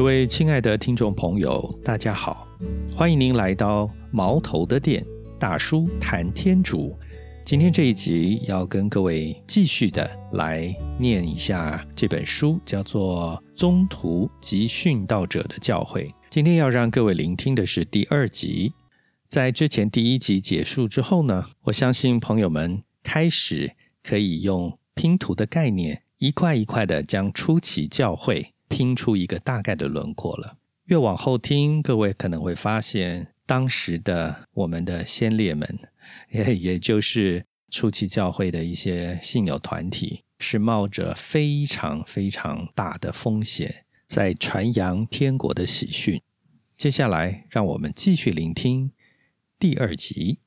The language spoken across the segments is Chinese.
各位亲爱的听众朋友，大家好，欢迎您来到毛头的店，大叔谈天主。今天这一集要跟各位继续的来念一下这本书，叫做《宗徒及殉道者的教诲》。今天要让各位聆听的是第二集。在之前第一集结束之后呢，我相信朋友们开始可以用拼图的概念，一块一块的将初期教会。拼出一个大概的轮廓了。越往后听，各位可能会发现，当时的我们的先烈们，也也就是初期教会的一些信友团体，是冒着非常非常大的风险，在传扬天国的喜讯。接下来，让我们继续聆听第二集。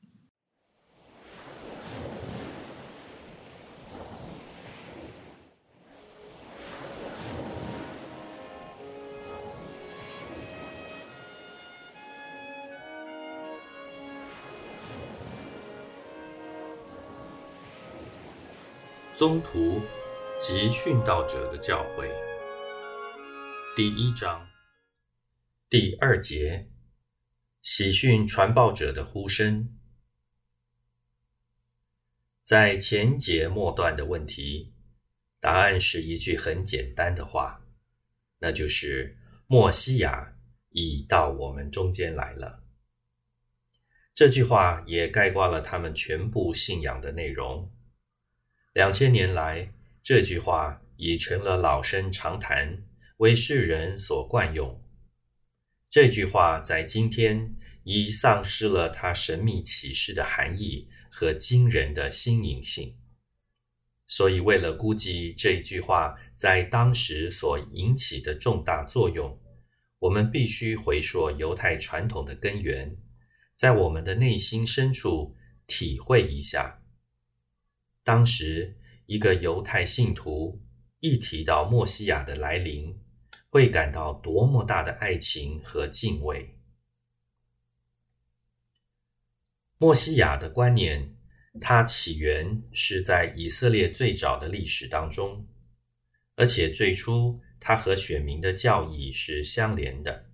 宗徒及殉道者的教诲，第一章第二节：喜讯传报者的呼声。在前节末段的问题，答案是一句很简单的话，那就是“莫西亚已到我们中间来了”。这句话也概括了他们全部信仰的内容。两千年来，这句话已成了老生常谈，为世人所惯用。这句话在今天已丧失了它神秘启示的含义和惊人的新颖性。所以，为了估计这句话在当时所引起的重大作用，我们必须回溯犹太传统的根源，在我们的内心深处体会一下。当时，一个犹太信徒一提到墨西亚的来临，会感到多么大的爱情和敬畏。墨西亚的观念，它起源是在以色列最早的历史当中，而且最初它和选民的教义是相连的。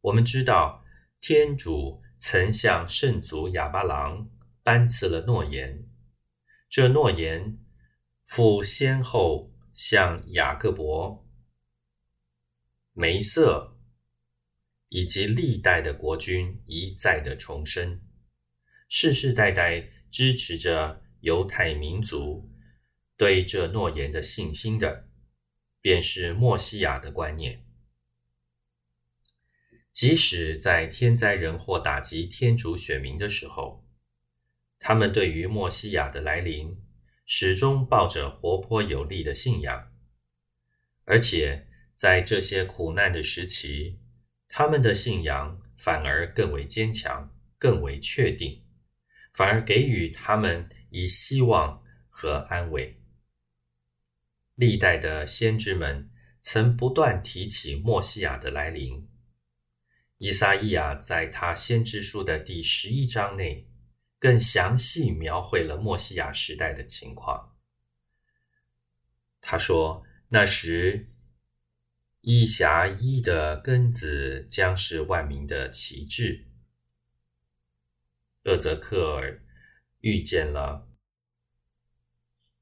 我们知道，天主曾向圣祖亚巴郎颁赐了诺言。这诺言，复先后向雅各伯、梅瑟以及历代的国君一再的重申，世世代代支持着犹太民族对这诺言的信心的，便是墨西亚的观念。即使在天灾人祸打击天主选民的时候。他们对于墨西亚的来临，始终抱着活泼有力的信仰，而且在这些苦难的时期，他们的信仰反而更为坚强、更为确定，反而给予他们以希望和安慰。历代的先知们曾不断提起墨西亚的来临，伊撒伊亚在他先知书的第十一章内。更详细描绘了墨西亚时代的情况。他说：“那时，伊霞伊的根子将是万民的旗帜。”厄泽克尔遇见了。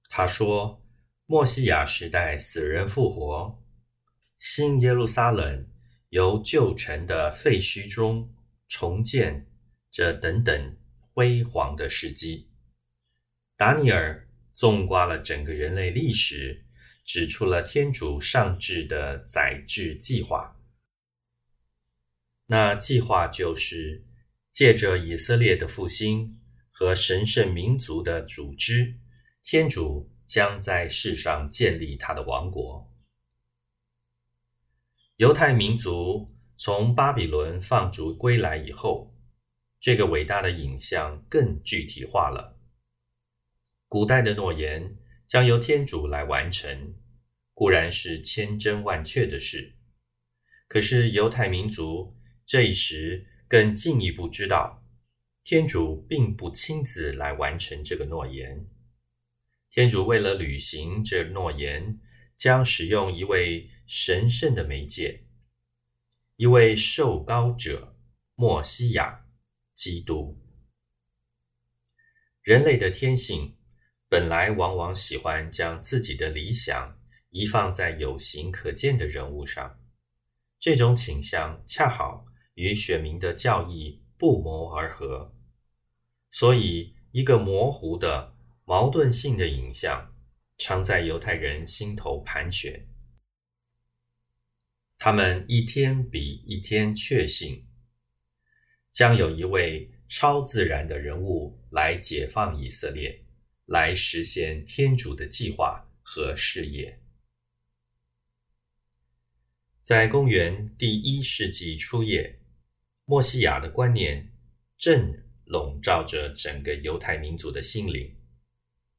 他说：“墨西亚时代，死人复活，新耶路撒冷由旧城的废墟中重建，这等等。”辉煌的时机。达尼尔纵观了整个人类历史，指出了天主上至的宰制计划。那计划就是借着以色列的复兴和神圣民族的组织，天主将在世上建立他的王国。犹太民族从巴比伦放逐归来以后。这个伟大的影像更具体化了。古代的诺言将由天主来完成，固然是千真万确的事。可是犹太民族这一时更进一步知道，天主并不亲自来完成这个诺言。天主为了履行这诺言，将使用一位神圣的媒介，一位受膏者——莫西亚，基督。人类的天性本来往往喜欢将自己的理想遗放在有形可见的人物上，这种倾向恰好与选民的教义不谋而合，所以一个模糊的矛盾性的影像常在犹太人心头盘旋。他们一天比一天确信，将有一位超自然的人物来解放以色列，来实现天主的计划和事业。在公元第一世纪初叶，墨西亚的观念正笼罩着整个犹太民族的心灵。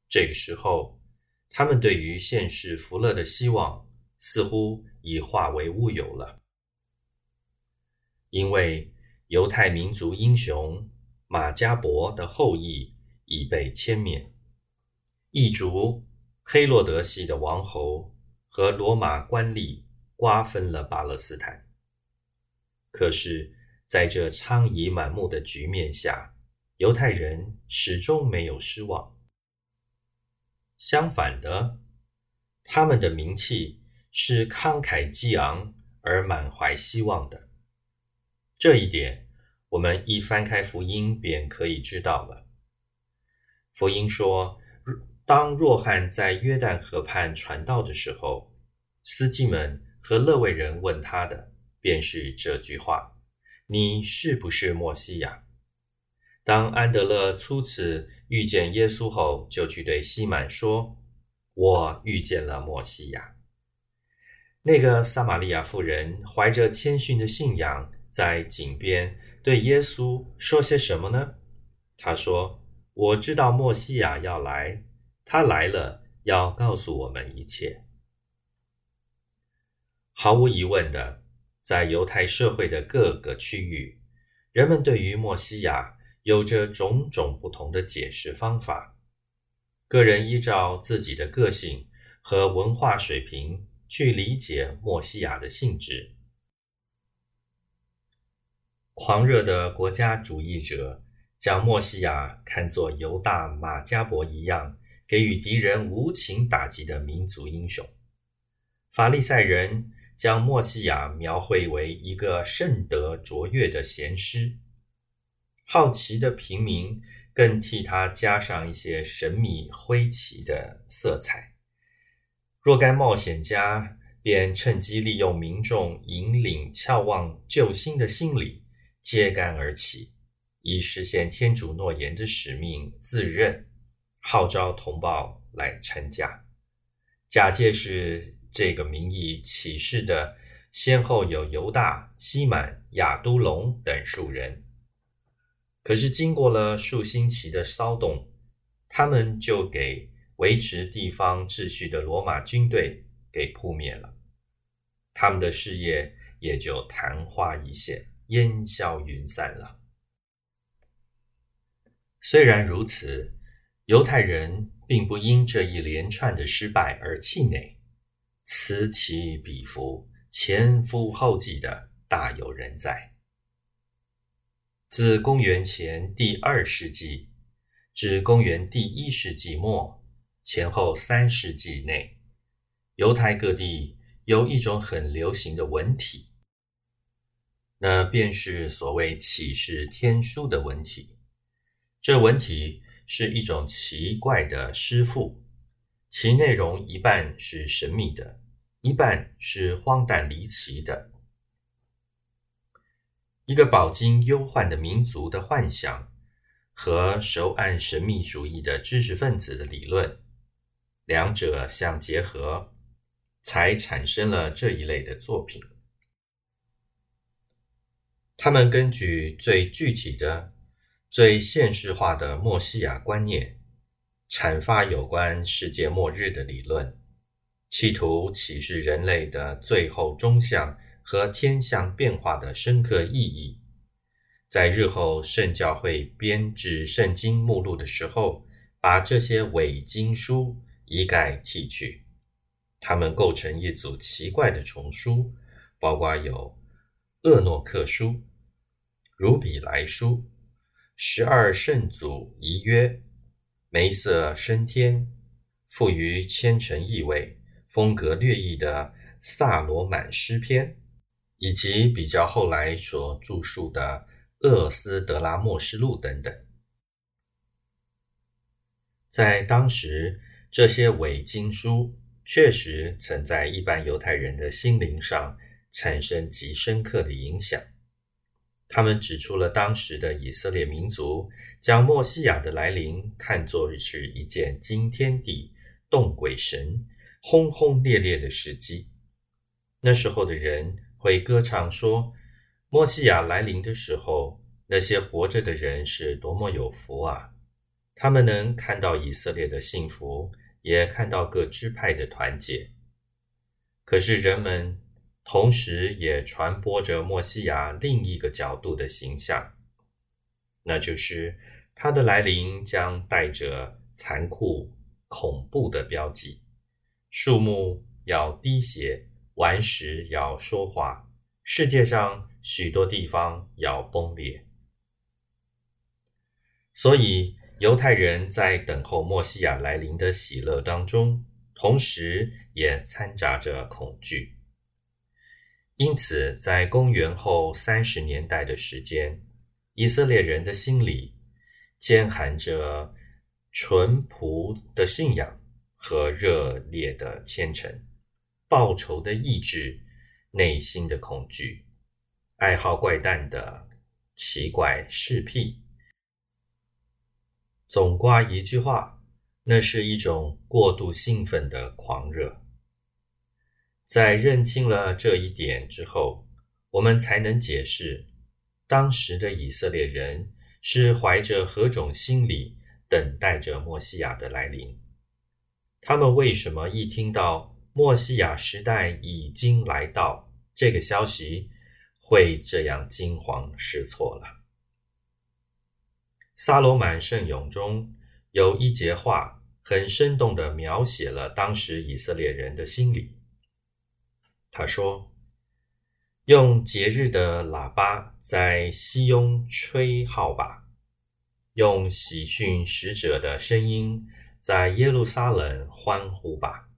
这个时候，他们对于现世福乐的希望似乎。已化为乌有了，因为犹太民族英雄马加伯的后裔已被歼灭，异族黑洛德系的王侯和罗马官吏瓜分了巴勒斯坦。可是，在这苍夷满目的局面下，犹太人始终没有失望。相反的，他们的名气。是慷慨激昂而满怀希望的，这一点我们一翻开福音便可以知道了。福音说，当若翰在约旦河畔传道的时候，司机们和勒卫人问他的便是这句话：“你是不是墨西亚？”当安德勒初次遇见耶稣后，就去对西满说：“我遇见了墨西亚。”那个撒玛利亚妇人怀着谦逊的信仰，在井边对耶稣说些什么呢？他说：“我知道墨西亚要来，他来了，要告诉我们一切。”毫无疑问的，在犹太社会的各个区域，人们对于墨西亚有着种种不同的解释方法，个人依照自己的个性和文化水平。去理解墨西亚的性质。狂热的国家主义者将墨西亚看作犹大马加伯一样，给予敌人无情打击的民族英雄。法利赛人将墨西亚描绘为一个圣德卓越的贤师。好奇的平民更替他加上一些神秘灰奇的色彩。若干冒险家便趁机利用民众引领眺望救星的心理，揭竿而起，以实现天主诺言的使命自认，号召同胞来参加。假借是这个名义起事的，先后有犹大、西满、亚都龙等数人。可是经过了数星期的骚动，他们就给。维持地方秩序的罗马军队给扑灭了，他们的事业也就昙花一现、烟消云散了。虽然如此，犹太人并不因这一连串的失败而气馁，此起彼伏、前赴后继的大有人在。自公元前第二世纪至公元第一世纪末。前后三世纪内，犹太各地有一种很流行的文体，那便是所谓启示天书的文体。这文体是一种奇怪的诗赋，其内容一半是神秘的，一半是荒诞离奇的。一个饱经忧患的民族的幻想和熟谙神秘主义的知识分子的理论。两者相结合，才产生了这一类的作品。他们根据最具体的、最现实化的墨西亚观念，阐发有关世界末日的理论，企图启示人类的最后终向和天象变化的深刻意义。在日后圣教会编制圣经目录的时候，把这些伪经书。一概剔去，它们构成一组奇怪的丛书，包括有厄诺克书、如比来书、十二圣祖遗约、梅瑟升天、赋于虔诚意味、风格略异的萨罗满诗篇，以及比较后来所著述的厄斯德拉莫斯录等等。在当时，这些伪经书确实曾在一般犹太人的心灵上产生极深刻的影响。他们指出了当时的以色列民族将墨西亚的来临看作是一件惊天地、动鬼神、轰轰烈烈的事迹。那时候的人会歌唱说：“墨西亚来临的时候，那些活着的人是多么有福啊！”他们能看到以色列的幸福，也看到各支派的团结。可是人们同时也传播着墨西亚另一个角度的形象，那就是他的来临将带着残酷、恐怖的标记：树木要滴血，顽石要说话，世界上许多地方要崩裂。所以。犹太人在等候墨西亚来临的喜乐当中，同时也掺杂着恐惧。因此，在公元后三十年代的时间，以色列人的心里兼含着淳朴的信仰和热烈的虔诚、报仇的意志、内心的恐惧、爱好怪诞的奇怪事癖。总挂一句话，那是一种过度兴奋的狂热。在认清了这一点之后，我们才能解释当时的以色列人是怀着何种心理等待着墨西亚的来临。他们为什么一听到墨西亚时代已经来到这个消息，会这样惊慌失措了？萨罗满圣咏中有一节话，很生动地描写了当时以色列人的心理。他说：“用节日的喇叭在西雍吹号吧，用喜讯使者的声音在耶路撒冷欢呼吧，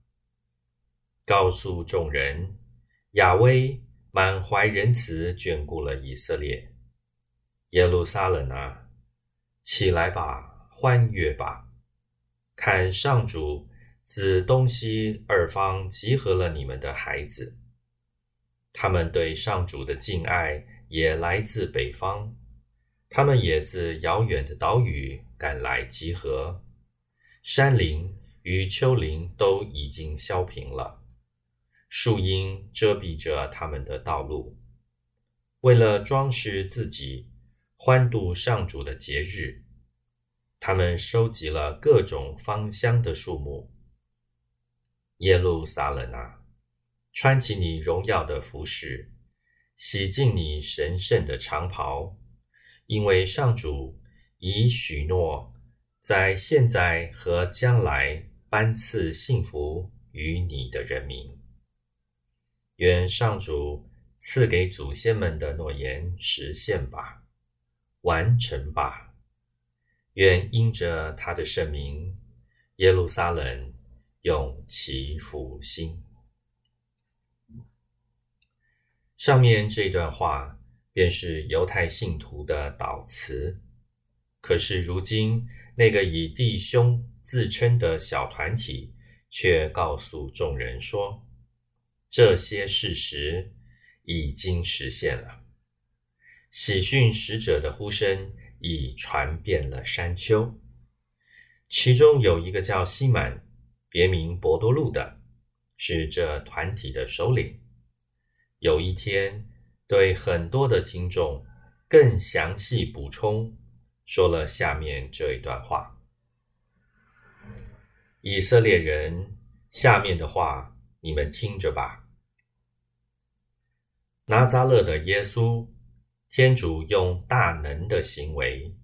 告诉众人，亚威满怀仁慈眷顾了以色列，耶路撒冷啊！”起来吧，欢悦吧！看上主自东西二方集合了你们的孩子，他们对上主的敬爱也来自北方，他们也自遥远的岛屿赶来集合。山林与丘陵都已经削平了，树荫遮蔽着他们的道路，为了装饰自己。欢度上主的节日，他们收集了各种芳香的树木。耶路撒冷啊，穿起你荣耀的服饰，洗净你神圣的长袍，因为上主已许诺，在现在和将来颁赐幸福于你的人民。愿上主赐给祖先们的诺言实现吧。完成吧！愿因着他的圣名，耶路撒冷永其复兴。上面这段话便是犹太信徒的祷词。可是如今，那个以弟兄自称的小团体却告诉众人说，这些事实已经实现了。喜讯使者的呼声已传遍了山丘，其中有一个叫西满，别名博多禄的，是这团体的首领。有一天，对很多的听众更详细补充，说了下面这一段话：以色列人，下面的话你们听着吧。拿扎勒的耶稣。天主用大能的行为、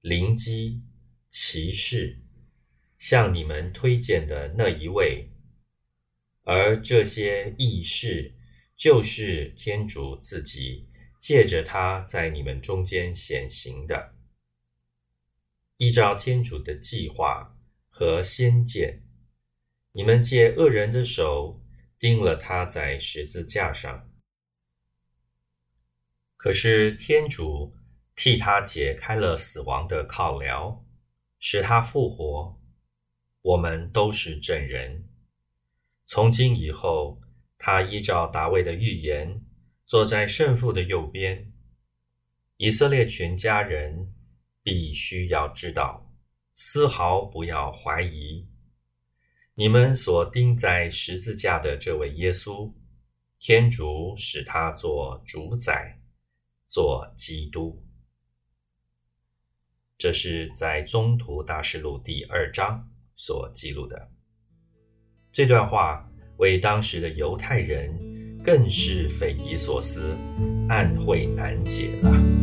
灵机、骑士向你们推荐的那一位，而这些异事就是天主自己借着他在你们中间显形的。依照天主的计划和先见，你们借恶人的手钉了他在十字架上。可是天主替他解开了死亡的铐镣，使他复活。我们都是证人。从今以后，他依照大卫的预言，坐在圣父的右边。以色列全家人。必须要知道，丝毫不要怀疑，你们所钉在十字架的这位耶稣，天主使他做主宰，做基督。这是在中途大事录第二章所记录的。这段话为当时的犹太人更是匪夷所思、暗晦难解了。